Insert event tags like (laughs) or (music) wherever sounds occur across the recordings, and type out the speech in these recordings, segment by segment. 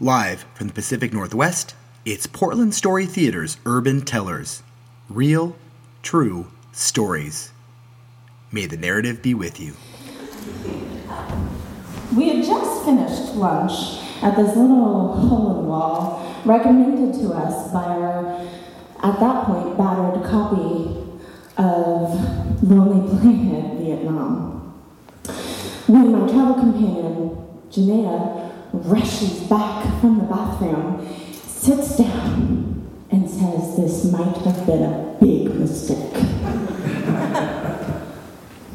Live from the Pacific Northwest, it's Portland Story Theater's Urban Tellers. Real, true stories. May the narrative be with you. We had just finished lunch at this little hole in the wall recommended to us by our, at that point, battered copy of Lonely Planet Vietnam. When my travel companion, Janaea, rushes back from the bathroom, sits down, and says this might have been a big mistake. (laughs) and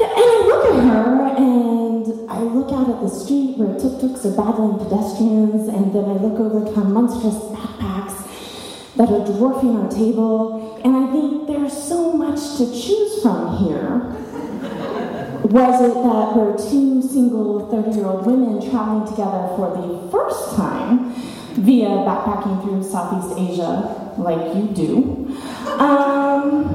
I look at her and I look out at the street where tuk-tuks are battling pedestrians, and then I look over to our monstrous backpacks that are dwarfing our table, and I think there's so much to choose from here. Was it that we're two single 30 year old women traveling together for the first time via backpacking through Southeast Asia, like you do? Um,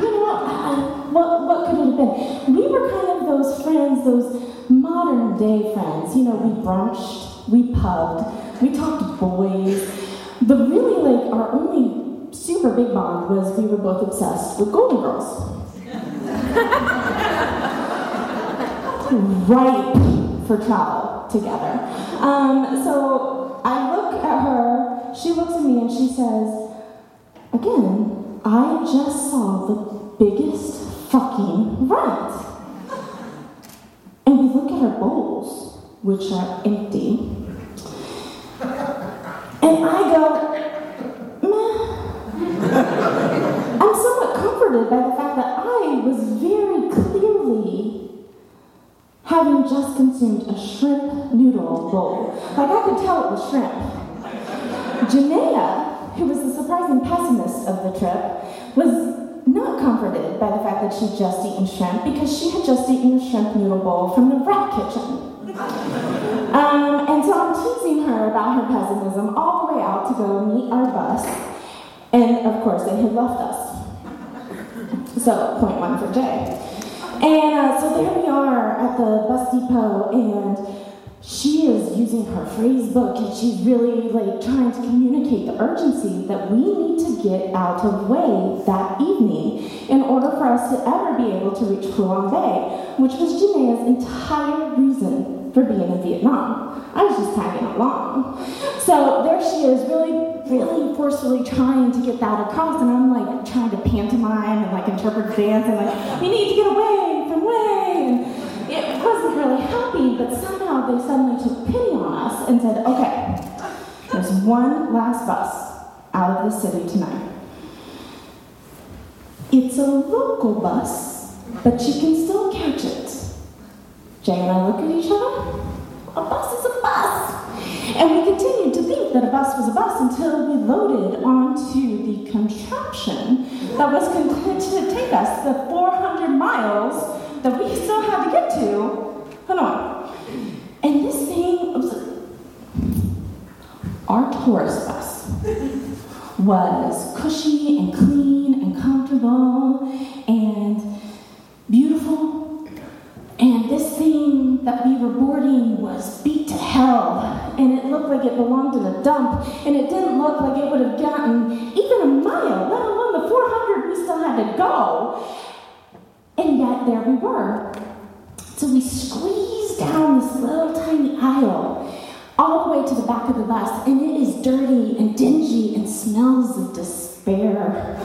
you know, what, what could it have been? We were kind of those friends, those modern day friends. You know, we brunched, we pubbed, we talked boys. But really, like, our only super big bond was we were both obsessed with Golden Girls. (laughs) ripe for travel together. Um, so I look at her, she looks at me, and she says, Again, I just saw the biggest fucking rat. And we look at her bowls, which are empty. And I go, meh. I'm somewhat comforted by the fact that I was very clearly having just consumed a shrimp noodle bowl. Like I could tell it was shrimp. Janaea, who was the surprising pessimist of the trip, was not comforted by the fact that she'd just eaten shrimp because she had just eaten a shrimp noodle bowl from the rat kitchen. Um, and so I'm teasing her about her pessimism all the way out to go meet our bus. And of course, they had left us. So, point one for Jay. And uh, so there we are at the bus depot, and she is using her phrase book, and she's really like trying to communicate the urgency that we need to get out of Hue that evening in order for us to ever be able to reach Halong Bay, which was Janaea's entire reason for being in Vietnam. I was just tagging along. So there she is, really, really forcefully trying to get that across, and I'm like trying to pantomime and like interpret dance and like, we need to get away from Hue. And, it wasn't really happy, but somehow they suddenly took pity on us and said, okay, there's one last bus out of the city tonight. It's a local bus, but you can still catch it. Jay and I look at each other. A bus is a bus. And we continued to think that a bus was a bus until we loaded onto the contraption that was going to take us the 400 miles that we still had to get to. Hold on. And this thing was our tourist bus was cushy and clean and comfortable and beautiful. And this thing that we were boarding was beat to hell. And it looked like it belonged in a dump. And it didn't look like it would have gotten even a mile, let alone the 400 we still had to go. And yet there we were. So we squeezed down this little tiny aisle all the way to the back of the bus, and it is dirty and dingy and smells of despair. (laughs)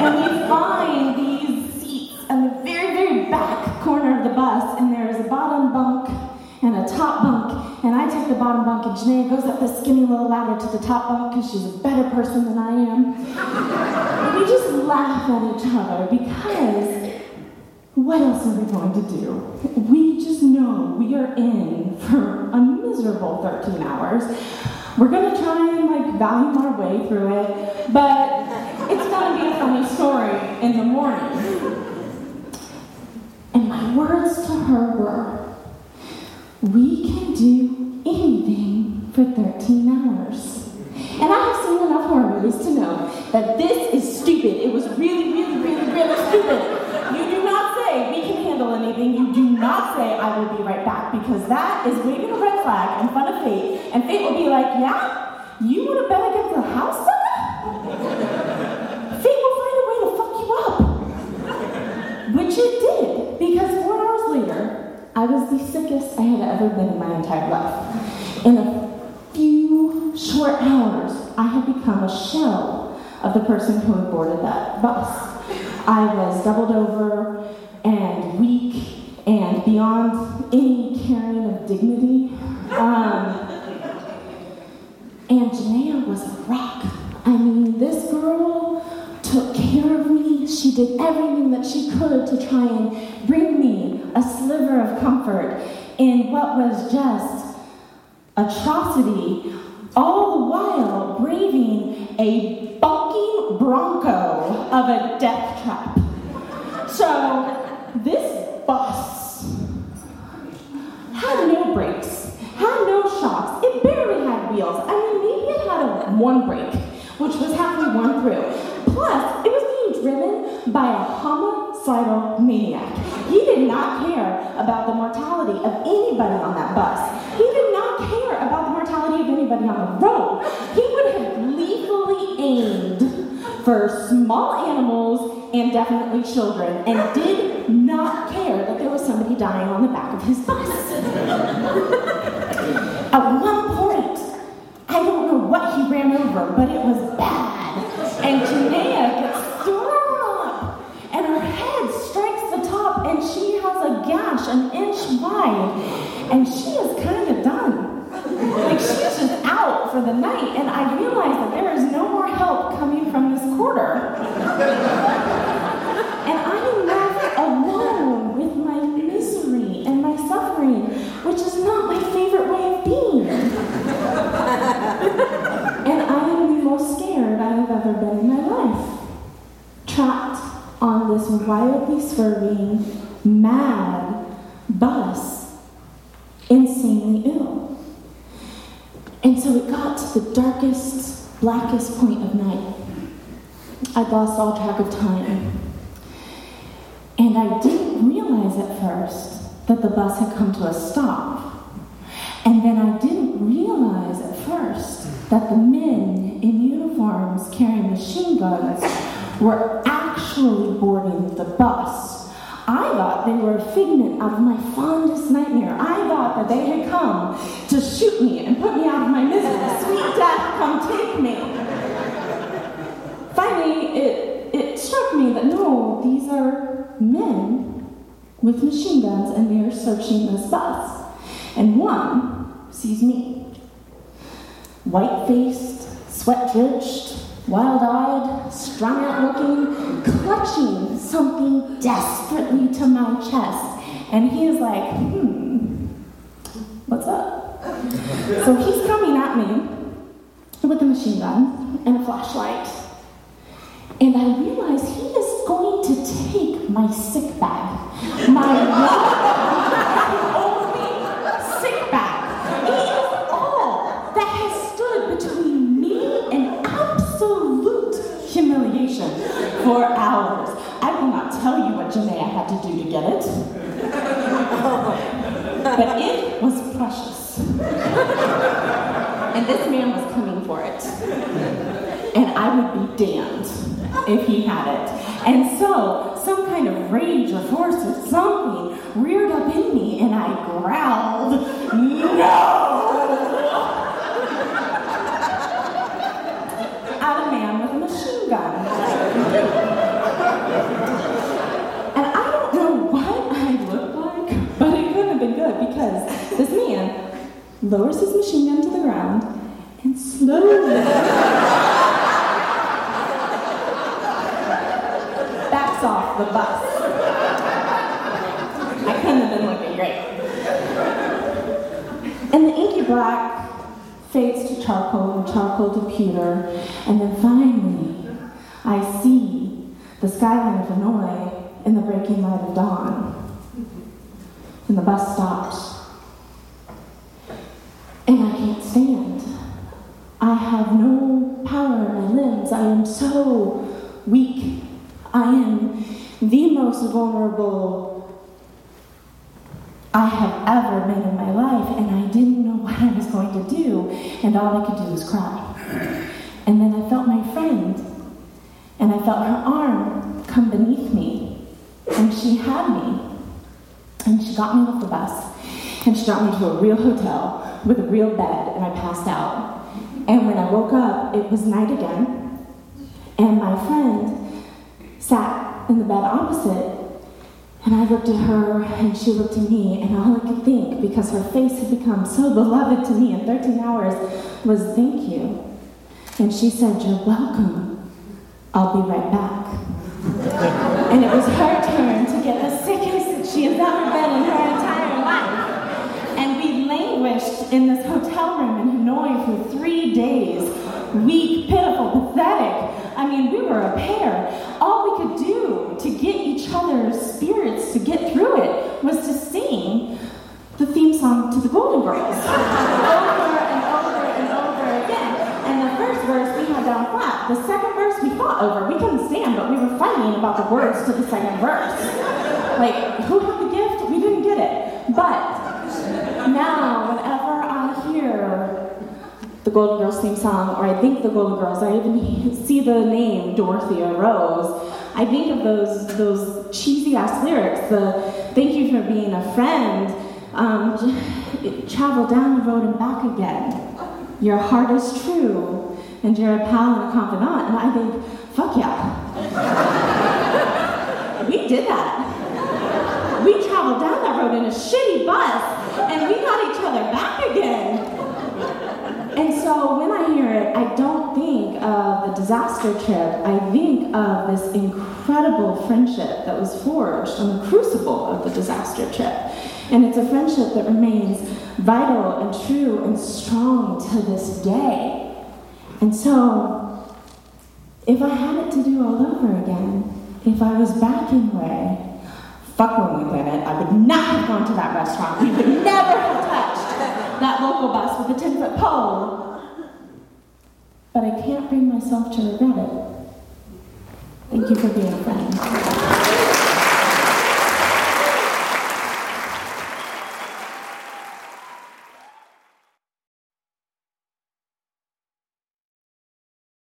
and we find these seats in the very, very back corner of the bus, and there is a bottom bunk and a top bunk, and I take the bottom bunk, and Janaea goes up the skinny little ladder to the top bunk because she's a better person than I am. (laughs) and we just laugh at each other because what else are we going to do? We just know we are in for a miserable 13 hours. We're gonna try and like value our way through it, but it's gonna be a funny story in the morning. And my words to her were, we can do anything for 13 hours. And I have seen enough horror movies to know that this is stupid. It was really, really, really, really stupid. You do not handle anything. You do not say I will be right back because that is waving a red flag in front of fate. And fate will be like, yeah? You want to bet against the house? Fate will find a way to fuck you up. Which it did, because four hours later, I was the sickest I had ever been in my entire life. In a few short hours, I had become a shell of the person who had boarded that bus. I was doubled over beyond any caring of dignity. Um, and Janaea was a rock. I mean, this girl took care of me. She did everything that she could to try and bring me a sliver of comfort in what was just atrocity, all the while braving a bucking bronco of a death trap. So, this bus had no brakes, had no shocks, it barely had wheels. I mean, maybe it had a one brake, which was halfway worn through. Plus, it was being driven by a homicidal maniac. He did not care about the mortality of anybody on that bus. He did not care about the mortality of anybody on the road. He would have lethally aimed for small animals and definitely children, and did not care that there was somebody dying on the back of his bus. (laughs) At one point, I don't know what he ran over, but it was bad. And Janaea gets thrown up, and her head strikes the top, and she has a gash an inch wide, and she is kind of done. Like she's just out for the night, and I realize that there is no more help coming from this quarter. And I am left alone with my misery and my suffering, which is not my favorite way of being. and I am the most scared I have ever been in my life. Trapped on this wildly swerving, mad bus, insanely ill. And so it got to the darkest, blackest point of night. I'd lost all track of time. And I didn't realize at first that the bus had come to a stop. And then I didn't realize at first that the men uniforms carrying machine guns were actually boarding the bus. I thought they were a figment of my fondest nightmare. I thought that they had come to shoot me and put me out of my misery. Sweet death, come take me. Finally, it, it struck me that no, these are men with machine guns and they are searching this bus. And one sees me. White faced, sweat drenched, wild eyed, strung out looking, clutching something desperately to my chest. And he is like, hmm, what's up? so he's coming at me with a machine gun and a flashlight. And I realize he is going to take my sick bag. My (laughs) had to do to get it. But it was precious. And this man was coming for it. And I would be damned if he had it. And so, some kind of rage or force or something reared up in me, and I growled, No! At a man with a machine gun. And I don't know what I look like, but it couldn't have been good because this man lowers his machine gun to the ground and slowly. (laughs) backs off the bus. I couldn't have been looking great. And the inky black fades to charcoal and charcoal to pewter, and then finally I see the skyline of Hanoi in the breaking light of dawn. And the bus stops. And I can't stand. I have no power in my limbs. I am so weak I am the most vulnerable I have ever been in my life, and I didn't know what I was going to do. and all I could do was cry. And then I felt my friend, and I felt her arm come beneath me, and she had me, and she got me off the bus, and she got me to a real hotel with a real bed, and I passed out. And when I woke up, it was night again, and my friend sat in the bed opposite, and I looked at her, and she looked at me, and all I could think, because her face had become so beloved to me in 13 hours, was thank you. And she said, You're welcome. I'll be right back. (laughs) and it was her turn to get the sickest that she has ever been in her entire life. And we languished in this hotel weak, pitiful, pathetic. I mean, we were a pair. All we could do to get each other's spirits to get through it was to sing the theme song to the Golden Girls (laughs) over and over and over again. And the first verse we had down flat. The second verse we fought over. We couldn't stand, but we were fighting about the words to the second verse. Like, who had the gift? We didn't get it. But now, the Golden Girls theme song, or I think the Golden Girls, I even (laughs) see the name Dorothea Rose. I think of those those cheesy ass lyrics. The "Thank you for being a friend." Um, (laughs) travel down the road and back again. Your heart is true, and you're a pal and a confidant. And I think, fuck yeah, (laughs) we did that. We traveled down that road in a shitty bus, and we got each other back again. And so when I hear it, I don't think of the disaster trip. I think of this incredible friendship that was forged on the crucible of the disaster trip. And it's a friendship that remains vital and true and strong to this day. And so, if I had it to do all over again, if I was back in Ray, fuck Lonely it, I would not have gone to that restaurant. (laughs) We would never have touched local bus with a 10 foot pole. But I can't bring myself to regret it. Thank you for being a friend.